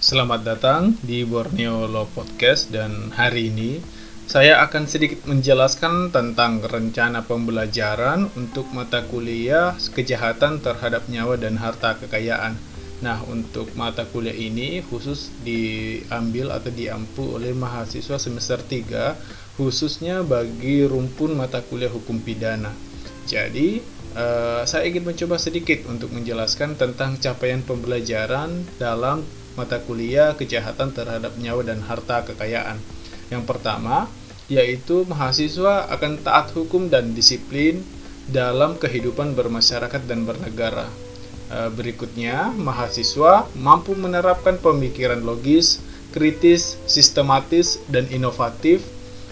Selamat datang di Borneo Law Podcast dan hari ini saya akan sedikit menjelaskan tentang rencana pembelajaran untuk mata kuliah kejahatan terhadap nyawa dan harta kekayaan. Nah, untuk mata kuliah ini khusus diambil atau diampu oleh mahasiswa semester 3 khususnya bagi rumpun mata kuliah hukum pidana. Jadi, uh, saya ingin mencoba sedikit untuk menjelaskan tentang capaian pembelajaran dalam mata kuliah kejahatan terhadap nyawa dan harta kekayaan. Yang pertama, yaitu mahasiswa akan taat hukum dan disiplin dalam kehidupan bermasyarakat dan bernegara. E, berikutnya, mahasiswa mampu menerapkan pemikiran logis, kritis, sistematis, dan inovatif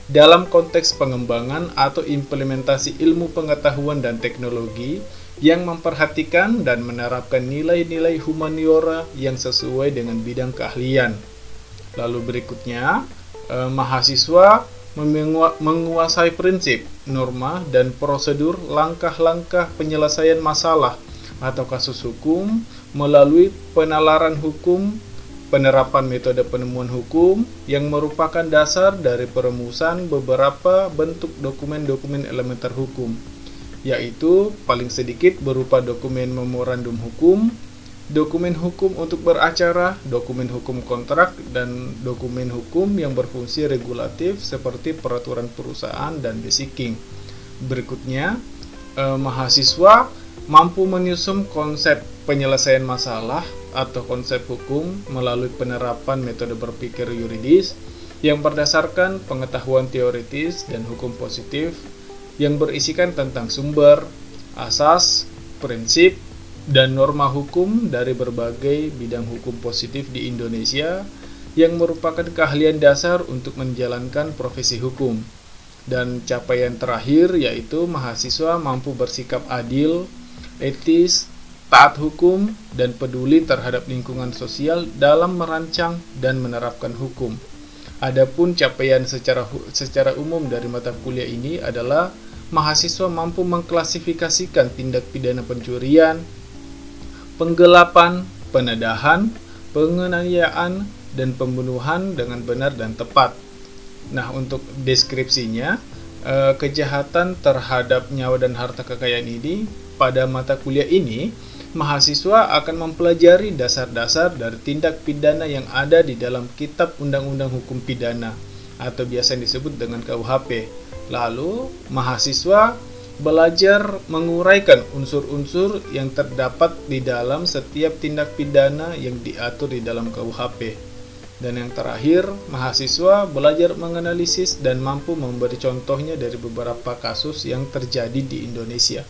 dalam konteks pengembangan atau implementasi ilmu pengetahuan dan teknologi yang memperhatikan dan menerapkan nilai-nilai humaniora yang sesuai dengan bidang keahlian. Lalu berikutnya, eh, mahasiswa menguasai prinsip, norma, dan prosedur langkah-langkah penyelesaian masalah atau kasus hukum melalui penalaran hukum, penerapan metode penemuan hukum yang merupakan dasar dari perumusan beberapa bentuk dokumen-dokumen elementer hukum yaitu paling sedikit berupa dokumen memorandum hukum, dokumen hukum untuk beracara, dokumen hukum kontrak, dan dokumen hukum yang berfungsi regulatif seperti peraturan perusahaan dan basiking. Berikutnya, eh, mahasiswa mampu menyusun konsep penyelesaian masalah atau konsep hukum melalui penerapan metode berpikir yuridis yang berdasarkan pengetahuan teoritis dan hukum positif yang berisikan tentang sumber, asas, prinsip, dan norma hukum dari berbagai bidang hukum positif di Indonesia yang merupakan keahlian dasar untuk menjalankan profesi hukum. Dan capaian terakhir yaitu mahasiswa mampu bersikap adil, etis, taat hukum, dan peduli terhadap lingkungan sosial dalam merancang dan menerapkan hukum. Adapun capaian secara secara umum dari mata kuliah ini adalah mahasiswa mampu mengklasifikasikan tindak pidana pencurian, penggelapan, penedahan, penganiayaan, dan pembunuhan dengan benar dan tepat. Nah, untuk deskripsinya, eh, kejahatan terhadap nyawa dan harta kekayaan ini pada mata kuliah ini, mahasiswa akan mempelajari dasar-dasar dari tindak pidana yang ada di dalam Kitab Undang-Undang Hukum Pidana atau biasa disebut dengan KUHP Lalu, mahasiswa belajar menguraikan unsur-unsur yang terdapat di dalam setiap tindak pidana yang diatur di dalam KUHP. Dan yang terakhir, mahasiswa belajar menganalisis dan mampu memberi contohnya dari beberapa kasus yang terjadi di Indonesia.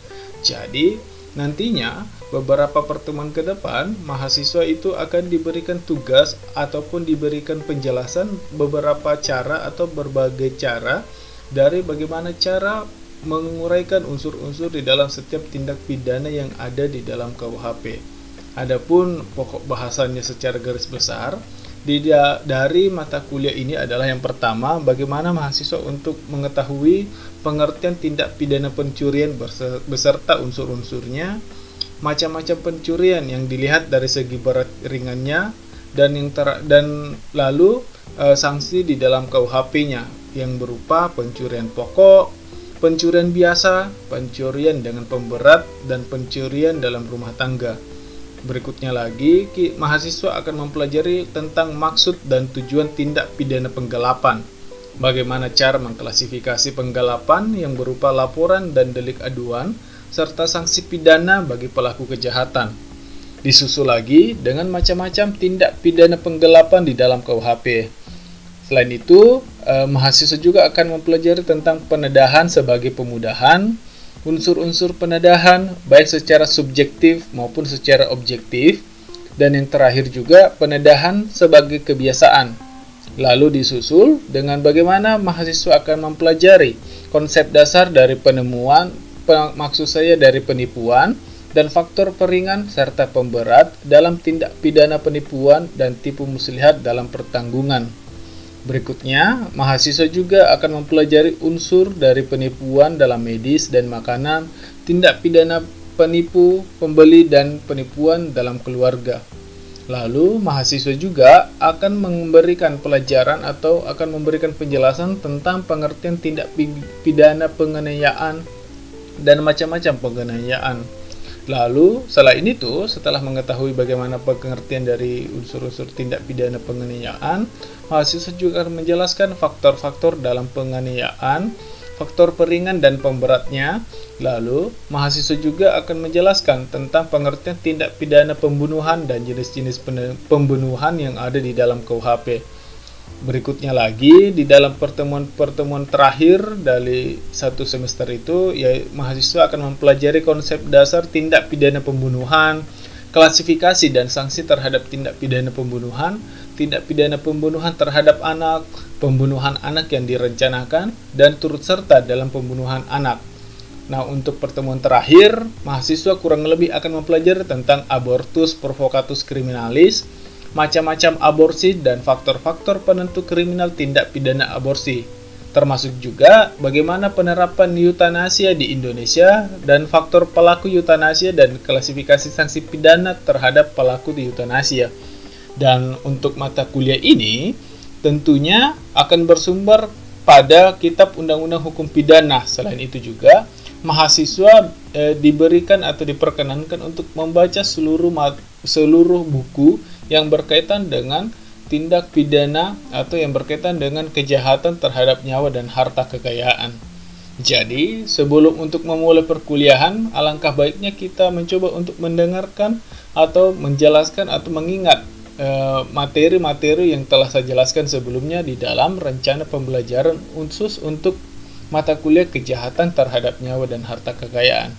Jadi, nantinya beberapa pertemuan ke depan, mahasiswa itu akan diberikan tugas ataupun diberikan penjelasan beberapa cara atau berbagai cara dari bagaimana cara menguraikan unsur-unsur di dalam setiap tindak pidana yang ada di dalam KUHP. Adapun pokok bahasannya secara garis besar di dari mata kuliah ini adalah yang pertama bagaimana mahasiswa untuk mengetahui pengertian tindak pidana pencurian beserta unsur-unsurnya, macam-macam pencurian yang dilihat dari segi berat ringannya dan yang ter dan lalu e, sanksi di dalam KUHP-nya yang berupa pencurian pokok, pencurian biasa, pencurian dengan pemberat, dan pencurian dalam rumah tangga. Berikutnya lagi, mahasiswa akan mempelajari tentang maksud dan tujuan tindak pidana penggelapan. Bagaimana cara mengklasifikasi penggelapan yang berupa laporan dan delik aduan, serta sanksi pidana bagi pelaku kejahatan. Disusul lagi dengan macam-macam tindak pidana penggelapan di dalam KUHP, Selain itu, eh, mahasiswa juga akan mempelajari tentang penedahan sebagai pemudahan, unsur-unsur penedahan baik secara subjektif maupun secara objektif, dan yang terakhir juga penedahan sebagai kebiasaan. Lalu disusul dengan bagaimana mahasiswa akan mempelajari konsep dasar dari penemuan, maksud saya dari penipuan, dan faktor peringan serta pemberat dalam tindak pidana penipuan dan tipu muslihat dalam pertanggungan. Berikutnya, mahasiswa juga akan mempelajari unsur dari penipuan dalam medis dan makanan, tindak pidana penipu, pembeli, dan penipuan dalam keluarga. Lalu mahasiswa juga akan memberikan pelajaran atau akan memberikan penjelasan tentang pengertian tindak pidana penganiayaan dan macam-macam penganiayaan. Lalu setelah ini tuh setelah mengetahui bagaimana pengertian dari unsur-unsur tindak pidana penganiayaan, mahasiswa juga akan menjelaskan faktor-faktor dalam penganiayaan faktor peringan dan pemberatnya. Lalu, mahasiswa juga akan menjelaskan tentang pengertian tindak pidana pembunuhan dan jenis-jenis pembunuhan yang ada di dalam KUHP. Berikutnya lagi, di dalam pertemuan-pertemuan terakhir dari satu semester itu, ya mahasiswa akan mempelajari konsep dasar tindak pidana pembunuhan, klasifikasi dan sanksi terhadap tindak pidana pembunuhan, tindak pidana pembunuhan terhadap anak, pembunuhan anak yang direncanakan, dan turut serta dalam pembunuhan anak. Nah, untuk pertemuan terakhir, mahasiswa kurang lebih akan mempelajari tentang abortus provocatus criminalis, macam-macam aborsi, dan faktor-faktor penentu kriminal tindak pidana aborsi. Termasuk juga bagaimana penerapan eutanasia di Indonesia dan faktor pelaku eutanasia dan klasifikasi sanksi pidana terhadap pelaku eutanasia. Dan untuk mata kuliah ini, tentunya akan bersumber pada Kitab Undang-Undang Hukum Pidana. Selain itu juga mahasiswa e, diberikan atau diperkenankan untuk membaca seluruh seluruh buku yang berkaitan dengan tindak pidana atau yang berkaitan dengan kejahatan terhadap nyawa dan harta kekayaan. Jadi, sebelum untuk memulai perkuliahan, alangkah baiknya kita mencoba untuk mendengarkan atau menjelaskan atau mengingat Eh, materi-materi yang telah saya jelaskan sebelumnya di dalam rencana pembelajaran khusus untuk mata kuliah kejahatan terhadap nyawa dan harta kekayaan.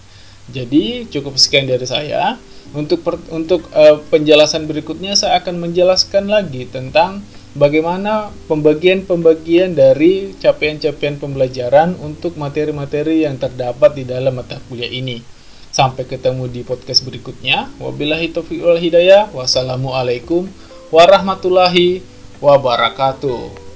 Jadi cukup sekian dari saya. Untuk per, untuk uh, penjelasan berikutnya saya akan menjelaskan lagi tentang bagaimana pembagian-pembagian dari capaian-capaian pembelajaran untuk materi-materi yang terdapat di dalam mata kuliah ini. Sampai ketemu di podcast berikutnya. Wabillahi taufiq wal hidayah. Wassalamualaikum warahmatullahi wabarakatuh.